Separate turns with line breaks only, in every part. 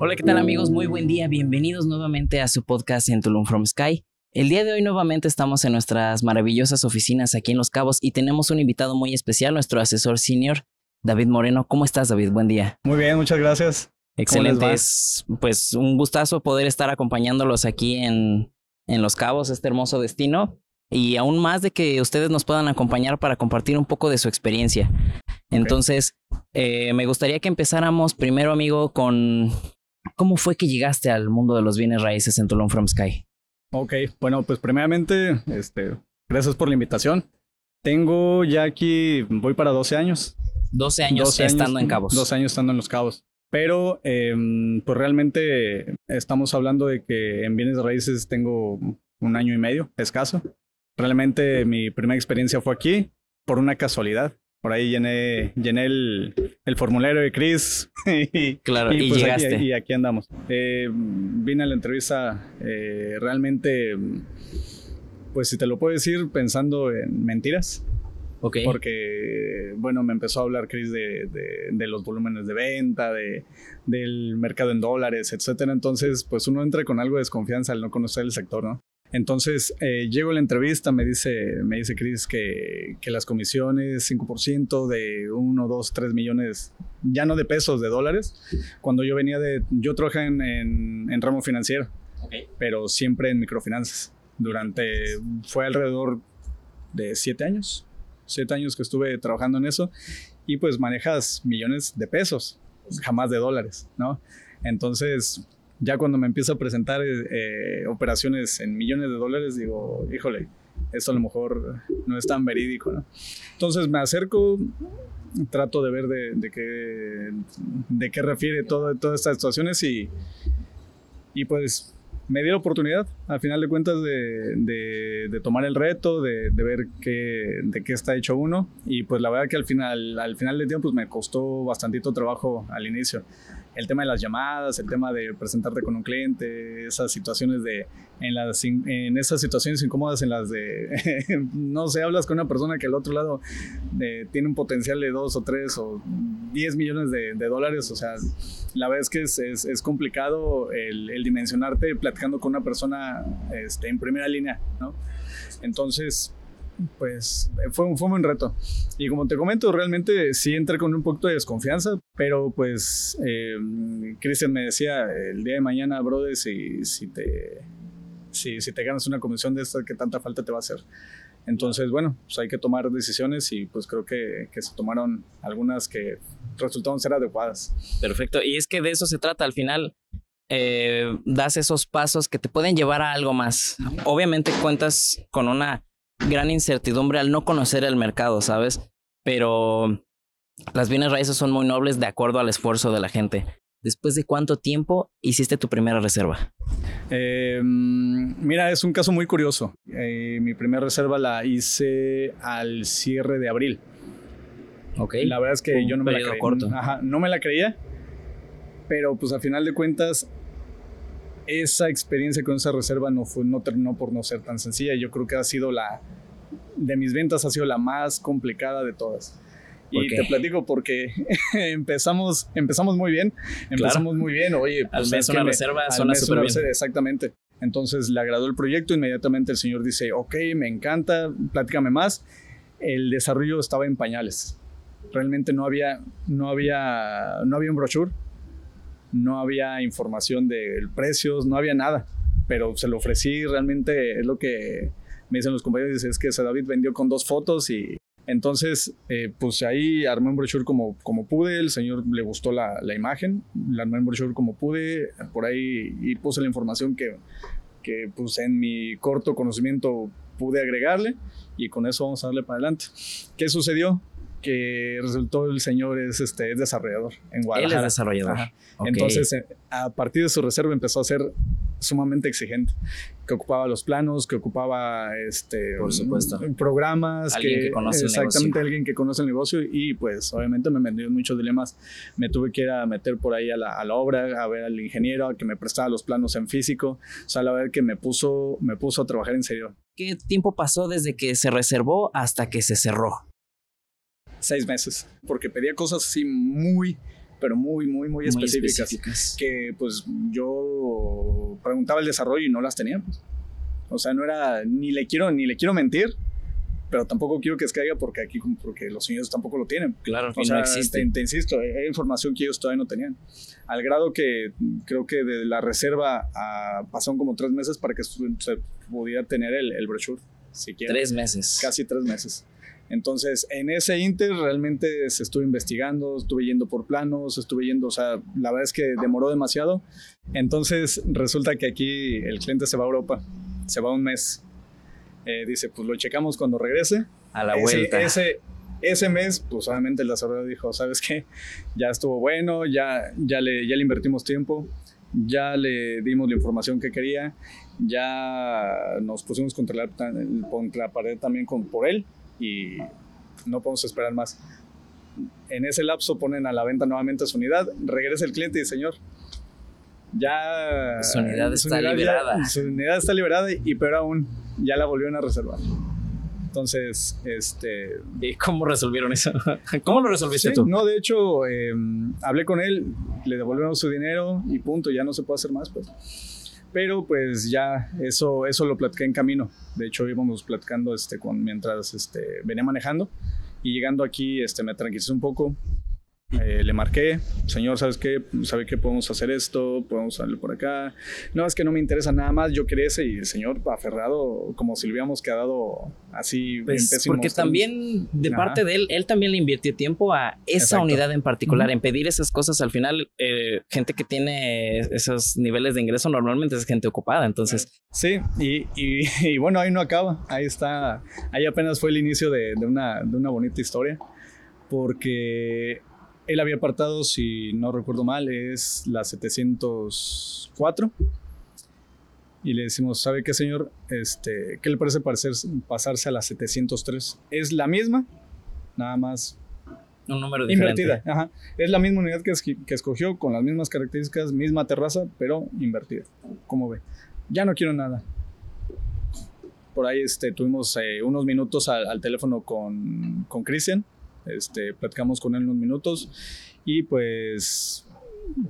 Hola, ¿qué tal amigos? Muy buen día. Bienvenidos nuevamente a su podcast en Tulum From Sky. El día de hoy nuevamente estamos en nuestras maravillosas oficinas aquí en Los Cabos y tenemos un invitado muy especial, nuestro asesor senior, David Moreno. ¿Cómo estás, David? Buen día.
Muy bien, muchas gracias.
Excelente. Es pues un gustazo poder estar acompañándolos aquí en, en Los Cabos, este hermoso destino. Y aún más de que ustedes nos puedan acompañar para compartir un poco de su experiencia. Entonces, eh, me gustaría que empezáramos primero, amigo, con ¿Cómo fue que llegaste al mundo de los bienes raíces en Tulum From Sky?
Ok, bueno, pues primeramente, este, gracias por la invitación. Tengo ya aquí, voy para 12 años.
12 años estando en Cabos.
12 años estando en los Cabos. Pero, em, pues realmente estamos hablando de que en bienes raíces tengo un año y medio, escaso. Realmente mi primera experiencia fue aquí por una casualidad por ahí llené, llené el, formulario de Chris.
y, claro, y,
pues
llegaste.
Aquí, y aquí andamos. Eh, vine a la entrevista eh, realmente, pues si te lo puedo decir, pensando en mentiras.
Ok.
Porque, bueno, me empezó a hablar Chris de, de, los volúmenes de venta, de, del mercado en dólares, etcétera. Entonces, pues uno entra con algo de desconfianza al no conocer el sector, ¿no? Entonces, eh, llego a la entrevista, me dice, me dice Chris que, que las comisiones, 5% de 1, 2, 3 millones, ya no de pesos, de dólares. Cuando yo venía de, yo trabajé en, en, ramo financiero, pero siempre en microfinanzas. Durante, fue alrededor de 7 años, 7 años que estuve trabajando en eso y pues manejas millones de pesos, jamás de dólares, ¿no? Entonces, ya cuando me empiezo a presentar eh, operaciones en millones de dólares, digo, híjole, eso a lo mejor no es tan verídico, ¿no? Entonces me acerco, trato de ver de, qué, de qué refiere todo, todas estas situaciones y, y pues me di la oportunidad, al final de cuentas, de, de, tomar el reto, de, ver qué, de qué está hecho uno. Y pues la verdad que al final, al final del tiempo pues me costó bastantito trabajo al inicio el tema de las llamadas, el tema de presentarte con un cliente, esas situaciones de, en, las, en esas situaciones incómodas en las de, no sé, hablas con una persona que al otro lado eh, tiene un potencial de dos o tres o diez millones de, dólares, o sea, la verdad es que es, es, complicado el, el, dimensionarte platicando con una persona este, en primera línea, ¿no? Entonces, pues fue fue un reto. Y como te comento, realmente sí entré con un poquito de desconfianza, pero pues eh, Cristian me decía el día de mañana, brother, si, si, te, si, si te ganas una comisión de esta, ¿qué tanta falta te va a hacer? Entonces, bueno, pues hay que tomar decisiones y pues creo que, que se tomaron algunas que resultaron ser adecuadas.
Perfecto. Y es que de eso se trata al final. Eh, das esos pasos que te pueden llevar a algo más. Obviamente cuentas con una gran incertidumbre al no conocer el mercado, ¿sabes? Pero las bienes raíces son muy nobles de acuerdo al esfuerzo de la gente. ¿Después de cuánto tiempo hiciste tu primera reserva?
Eh, mira, es un caso muy curioso. Eh, mi primera reserva la hice al cierre de abril.
Ok.
La verdad es que yo no me la creía.
Corto.
Ajá, no me la creía. Pero pues a final de cuentas esa experiencia con esa reserva no, fue, no terminó por no ser tan sencilla. Yo creo que ha sido la, de mis ventas ha sido la más complicada de todas. Y te platico porque empezamos, empezamos muy bien, empezamos muy bien, oye,
pues al mes una reserva suena súper bien.
exactamente. Entonces le agradó el proyecto, inmediatamente el señor dice, ok, me encanta, pláticame más. El desarrollo estaba en pañales. Realmente no había, no había, no había un brochure, no había información de precios, no había nada, pero se lo ofrecí, realmente es lo que me dicen los compañeros, es que David vendió con dos fotos y entonces, eh, pues ahí armé un brochure como, como pude, el señor le gustó la, la imagen, le armé un brochure como pude, por ahí y puse la información que, que pues en mi corto conocimiento pude agregarle y con eso vamos a darle para adelante. ¿Qué sucedió? Que resultó el señor es, este, es desarrollador en Guadalajara.
Él es desarrollador.
Entonces, eh, a partir de su reserva empezó a ser sumamente exigente, que ocupaba los planos, que ocupaba este
Por supuesto.
programas,
alguien que, conoce
exactamente
el negocio.
alguien que conoce el negocio y pues obviamente me metió muchos dilemas, me tuve que ir a meter por ahí a la, a la, obra, a ver al ingeniero, a que me prestara los planos en físico, o sea, la verdad que me puso me puso a trabajar en serio.
¿Qué tiempo pasó desde que se reservó hasta que se cerró?
Seis meses, porque pedía cosas así muy, pero muy, muy, muy, específicas, Que pues yo preguntaba el desarrollo y no las tenía. Pues. O sea, no era, ni le quiero, ni le quiero mentir, pero tampoco quiero que se caiga porque aquí, porque los señores tampoco lo tienen.
Claro,
o sea, no existe. Te, insisto, hay información que ellos todavía no tenían. Al grado que creo que de la reserva a, pasaron como tres meses para que se pudiera tener el, el brochure, siquiera.
Tres meses.
Casi tres meses. Entonces, en ese inter realmente se estuve investigando, estuve yendo por planos, estuve yendo, o sea, la verdad es que demoró demasiado. Entonces, resulta que aquí el cliente se va a Europa, se va un mes eh, dice, pues lo checamos cuando regrese.
A la vuelta.
Ese, ese mes, pues obviamente el desarrollador dijo, ¿sabes qué? Ya estuvo bueno, ya, ya, le, ya le invertimos tiempo, ya le dimos la información que quería, ya nos pusimos contra la, contra la pared también con, por él y no podemos esperar más. En ese lapso ponen a la venta nuevamente su unidad, regresa el cliente y señor, ya...
Su unidad está liberada.
su unidad está liberada y peor aún, ya la volvieron a reservar. Entonces, este...
¿Y cómo resolvieron eso? ¿Cómo lo resolviste tú?
No, de hecho, em, hablé con él, le devolvemos su dinero y punto, ya no se puede hacer más, pues. Pero pues ya eso, eso lo platiqué en camino. De hecho, íbamos platicando este, con, mientras este, venía manejando y llegando aquí este, me tranquilicé un poco eh, le marqué, señor, ¿sabes qué? ¿Sabe que podemos hacer esto? ¿Podemos salir por acá? No, es que no me interesa nada más, yo quería ese y el señor aferrado como si le hubiéramos quedado así
pues, Porque también de parte de él, él también le invirtió tiempo a esa unidad en particular, en pedir esas cosas. Al final, eh, gente que tiene esos niveles de ingreso normalmente es gente ocupada, entonces...
Sí, y, y, bueno, ahí no acaba, ahí está, ahí apenas fue el inicio de, de, una, de una bonita historia porque él había apartado, si no recuerdo mal, es la 704. Y le decimos, ¿sabe qué, señor? Este, ¿Qué le parece pasarse a la 703? Es la misma, nada más.
Un número diferente.
Invertida, ajá. Es la misma unidad que, que escogió, con las mismas características, misma terraza, pero invertida. ¿Cómo ve? Ya no quiero nada. Por ahí este, tuvimos eh, unos minutos al, al teléfono con Cristian este, platicamos con él unos minutos y pues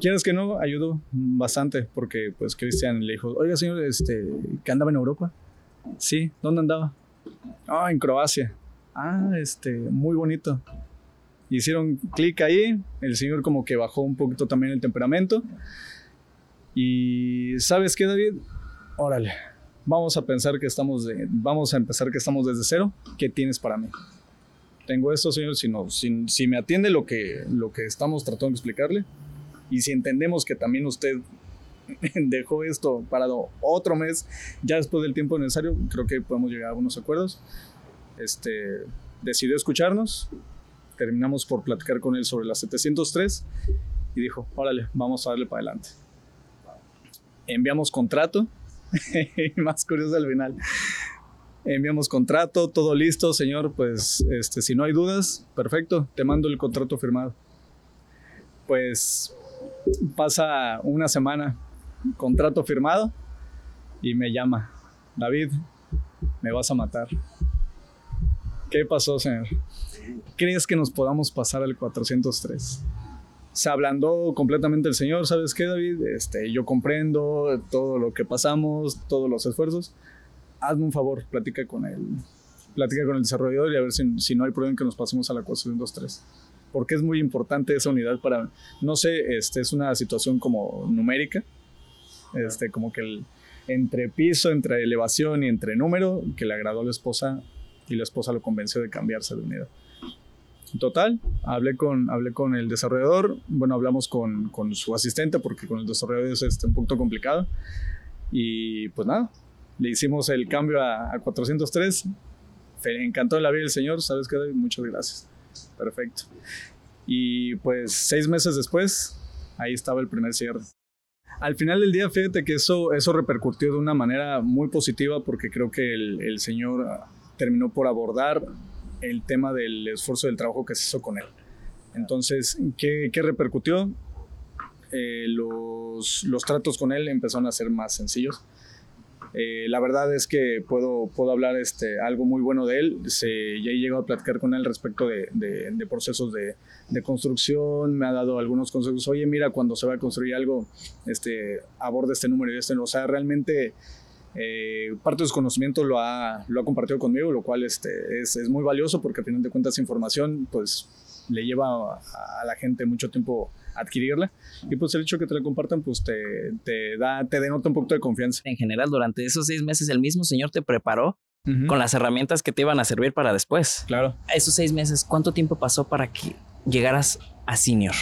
quieres que no, ayudó bastante porque pues Cristian le dijo, oiga señor, este, ¿que andaba en Europa? Sí, ¿dónde andaba? Ah, en Croacia. Ah, este, muy bonito. Hicieron clic ahí, el señor como que bajó un poquito también el temperamento. Y ¿sabes qué, David? Órale, vamos a pensar que estamos vamos a empezar que estamos desde cero. ¿Qué tienes para mí? Tengo esto, señor, sino si, si me atiende lo que, lo que estamos tratando de explicarle y si entendemos que también usted dejó esto parado otro mes, ya después del tiempo necesario, creo que podemos llegar a unos acuerdos. Este, decidió escucharnos, terminamos por platicar con él sobre la 703 y dijo, órale, vamos a darle para adelante. Enviamos contrato, más curioso al final, enviamos contrato, todo listo, señor, pues este, si no hay dudas, perfecto, te mando el contrato firmado. Pues pasa una semana, contrato firmado, y me llama, David, me vas a matar. ¿Qué pasó, señor? ¿Crees que nos podamos pasar al 403? se ablandó completamente el señor, ¿sabes qué, David? Este, yo comprendo todo lo que pasamos, todos los esfuerzos, hazme un favor, platica con él, platica con el desarrollador y a ver si, si no hay problema que nos pasemos a la 423. Porque es muy importante esa unidad para, no sé, este, es una situación como numérica, este, como que el, entre piso, entre elevación y entre número, que le agradó a la esposa y la esposa lo convenció de cambiarse de unidad. Total, hablé con, hablé con el desarrollador, bueno, hablamos con, con su asistente porque con el desarrollador es este, un poquito complicado. Y pues nada, le hicimos el cambio a, 403. Me encantó la vida del Señor, ¿sabes qué? Muchas gracias. Perfecto. Y pues seis meses después, ahí estaba el primer cierre. Al final del día, fíjate que eso, eso repercutió de una manera muy positiva porque creo que el, Señor terminó por abordar el tema del esfuerzo del trabajo que se hizo con él. Entonces, ¿qué, qué repercutió? Eh, los, los tratos con él empezaron a ser más sencillos Eh, la verdad es que puedo, puedo hablar este, algo muy bueno de él. Se, ya he llegado a platicar con él respecto de, de, procesos de, de, construcción. Me ha dado algunos consejos. Oye, mira, cuando se va a construir algo, este, aborde este número y este. O sea, realmente eh, parte de su conocimiento lo ha, lo ha compartido conmigo, lo cual este, es, es muy valioso porque al final de cuentas información pues le lleva a, la gente mucho tiempo adquirirla y pues el hecho de que te la compartan pues te, te da te denota un poco de confianza.
En general durante esos seis meses el mismo señor te preparó con las herramientas que te iban a servir para después.
Claro.
Esos seis meses, ¿cuánto tiempo pasó para que llegaras a senior?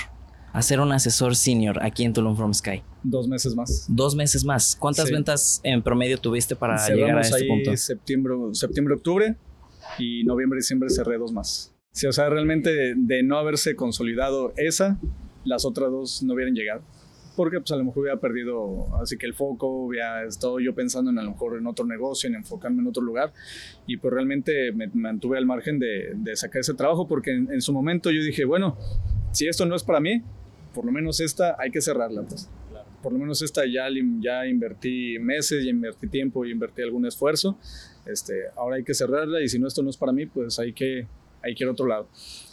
A ser un asesor senior aquí en Tulum From Sky.
Dos meses más.
Dos meses más. ¿Cuántas ventas en promedio tuviste para llegar a este
ahí
punto?
Septiembre, septiembre, octubre y noviembre, diciembre cerré dos más. Sí, o sea, realmente de, no haberse consolidado esa, las otras dos no hubieran llegado. Porque pues a lo mejor hubiera perdido, así que el foco, hubiera estado yo pensando en a lo mejor en otro negocio, en enfocarme en otro lugar. Y pues realmente me mantuve al margen de, sacar ese trabajo porque en, su momento yo dije, bueno, si esto no es para mí, por lo menos esta hay que cerrarla. Pues. Por lo menos esta ya, ya invertí meses, ya invertí tiempo, y invertí algún esfuerzo. Este, ahora hay que cerrarla y si no esto no es para mí, pues hay que hay que ir a otro lado.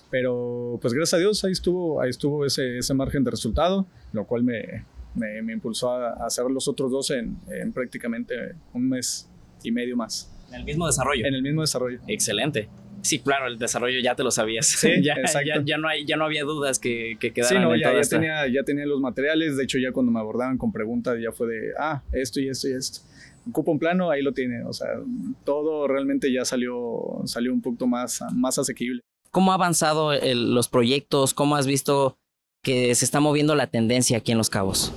Pero pues gracias a Dios ahí estuvo, ahí estuvo ese, ese margen de resultado, lo cual me, me, impulsó a, hacer los otros dos en, prácticamente un mes y medio más.
En el mismo desarrollo.
En el mismo desarrollo.
Excelente. Sí, claro, el desarrollo ya te lo sabías.
Sí,
ya,
exacto.
Ya, no hay, ya no había dudas que, que quedaran.
Sí, no,
ya,
tenía, ya tenía los materiales. De hecho, ya cuando me abordaban con preguntas, ya fue de, ah, esto y esto y esto ocupa un plano, ahí lo tiene. O sea, todo realmente ya salió, salió un poquito más, más asequible.
¿Cómo ha avanzado los proyectos? ¿Cómo has visto que se está moviendo la tendencia aquí en Los Cabos?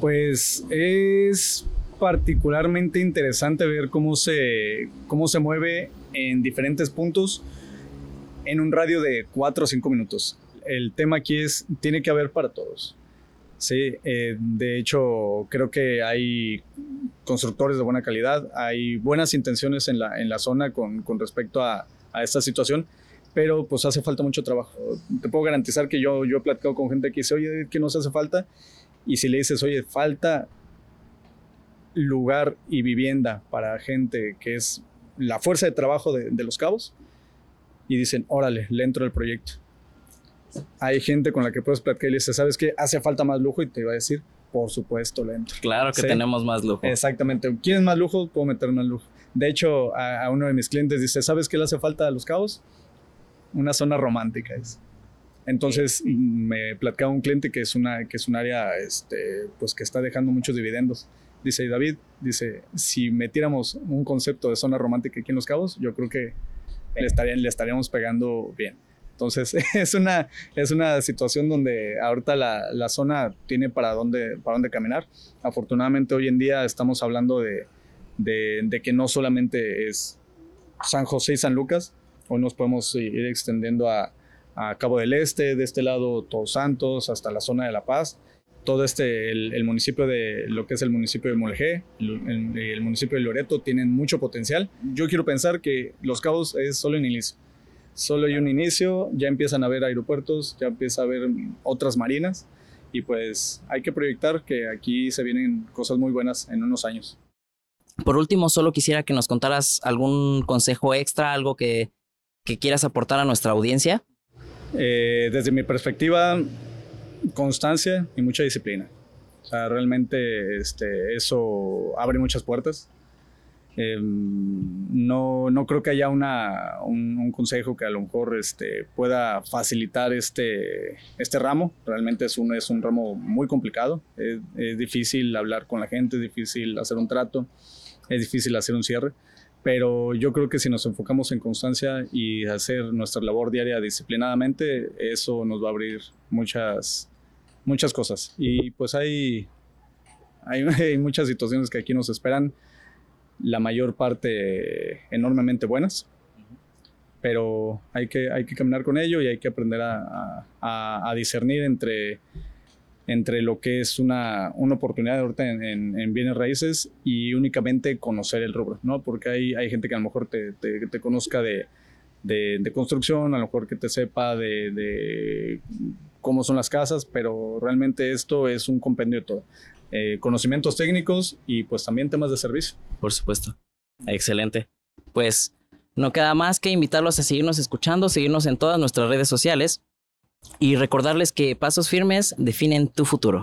Pues es particularmente interesante ver cómo se, cómo se mueve en diferentes puntos en un radio de 4 o 5 minutos. El tema aquí es, tiene que haber para todos. Sí, eh, de hecho creo que hay constructores de buena calidad, hay buenas intenciones en la, en la zona con, con respecto a, a esta situación, pero pues hace falta mucho trabajo. Te puedo garantizar que yo, yo he platicado con gente que dice, oye, ¿qué nos hace falta? Y si le dices, oye, falta lugar y vivienda para gente que es la fuerza de trabajo de, los cabos, y dicen, órale, le entro al proyecto. Hay gente con la que puedes platicar y le dices, ¿sabes qué? Hace falta más lujo y te va a decir, por supuesto, le entro.
Claro que tenemos más lujo.
Exactamente. ¿Quieres más lujo? Puedo meter más lujo. De hecho, a, a, uno de mis clientes dice, ¿sabes qué le hace falta a los cabos? una zona romántica. Es. Entonces me platicaba un cliente que es, una, que es un área este, pues que está dejando muchos dividendos. Dice, David, dice, si metiéramos un concepto de zona romántica aquí en Los Cabos, yo creo que le, estarían, le estaríamos pegando bien. Entonces es una, es una situación donde ahorita la, la, zona tiene para dónde, para dónde caminar. Afortunadamente hoy en día estamos hablando de, de, de que no solamente es San José y San Lucas, Hoy nos podemos ir extendiendo a, Cabo del Este, de este lado Todos Santos, hasta la zona de La Paz. Todo este, el, municipio de, lo que es el municipio de Molejé, el, municipio de Loreto, tienen mucho potencial. Yo quiero pensar que Los Cabos es solo un inicio. Solo hay un inicio, ya empiezan a haber aeropuertos, ya empieza a haber otras marinas y pues hay que proyectar que aquí se vienen cosas muy buenas en unos años.
Por último, solo quisiera que nos contaras algún consejo extra, algo que que quieras aportar a nuestra audiencia?
Eh, desde mi perspectiva, constancia y mucha disciplina. O sea, realmente este, eso abre muchas puertas. Em, no, no creo que haya una, un, consejo que a lo mejor este, pueda facilitar este, este ramo. Realmente es un, es un ramo muy complicado. Es, difícil hablar con la gente, es difícil hacer un trato, es difícil hacer un cierre pero yo creo que si nos enfocamos en constancia y hacer nuestra labor diaria disciplinadamente, eso nos va a abrir muchas, muchas cosas. Y pues hay, hay, muchas situaciones que aquí nos esperan, la mayor parte enormemente buenas, pero hay que, hay que caminar con ello y hay que aprender a, a discernir entre entre lo que es una, una oportunidad ahorita en, en, bienes raíces y únicamente conocer el rubro, ¿no? Porque hay, hay gente que a lo mejor te, te, te conozca de, de, de, construcción, a lo mejor que te sepa de, de, cómo son las casas, pero realmente esto es un compendio de todo. Eh, conocimientos técnicos y pues también temas de servicio.
Por supuesto. Excelente. Pues no queda más que invitarlos a seguirnos escuchando, seguirnos en todas nuestras redes sociales y recordarles que pasos firmes definen tu futuro.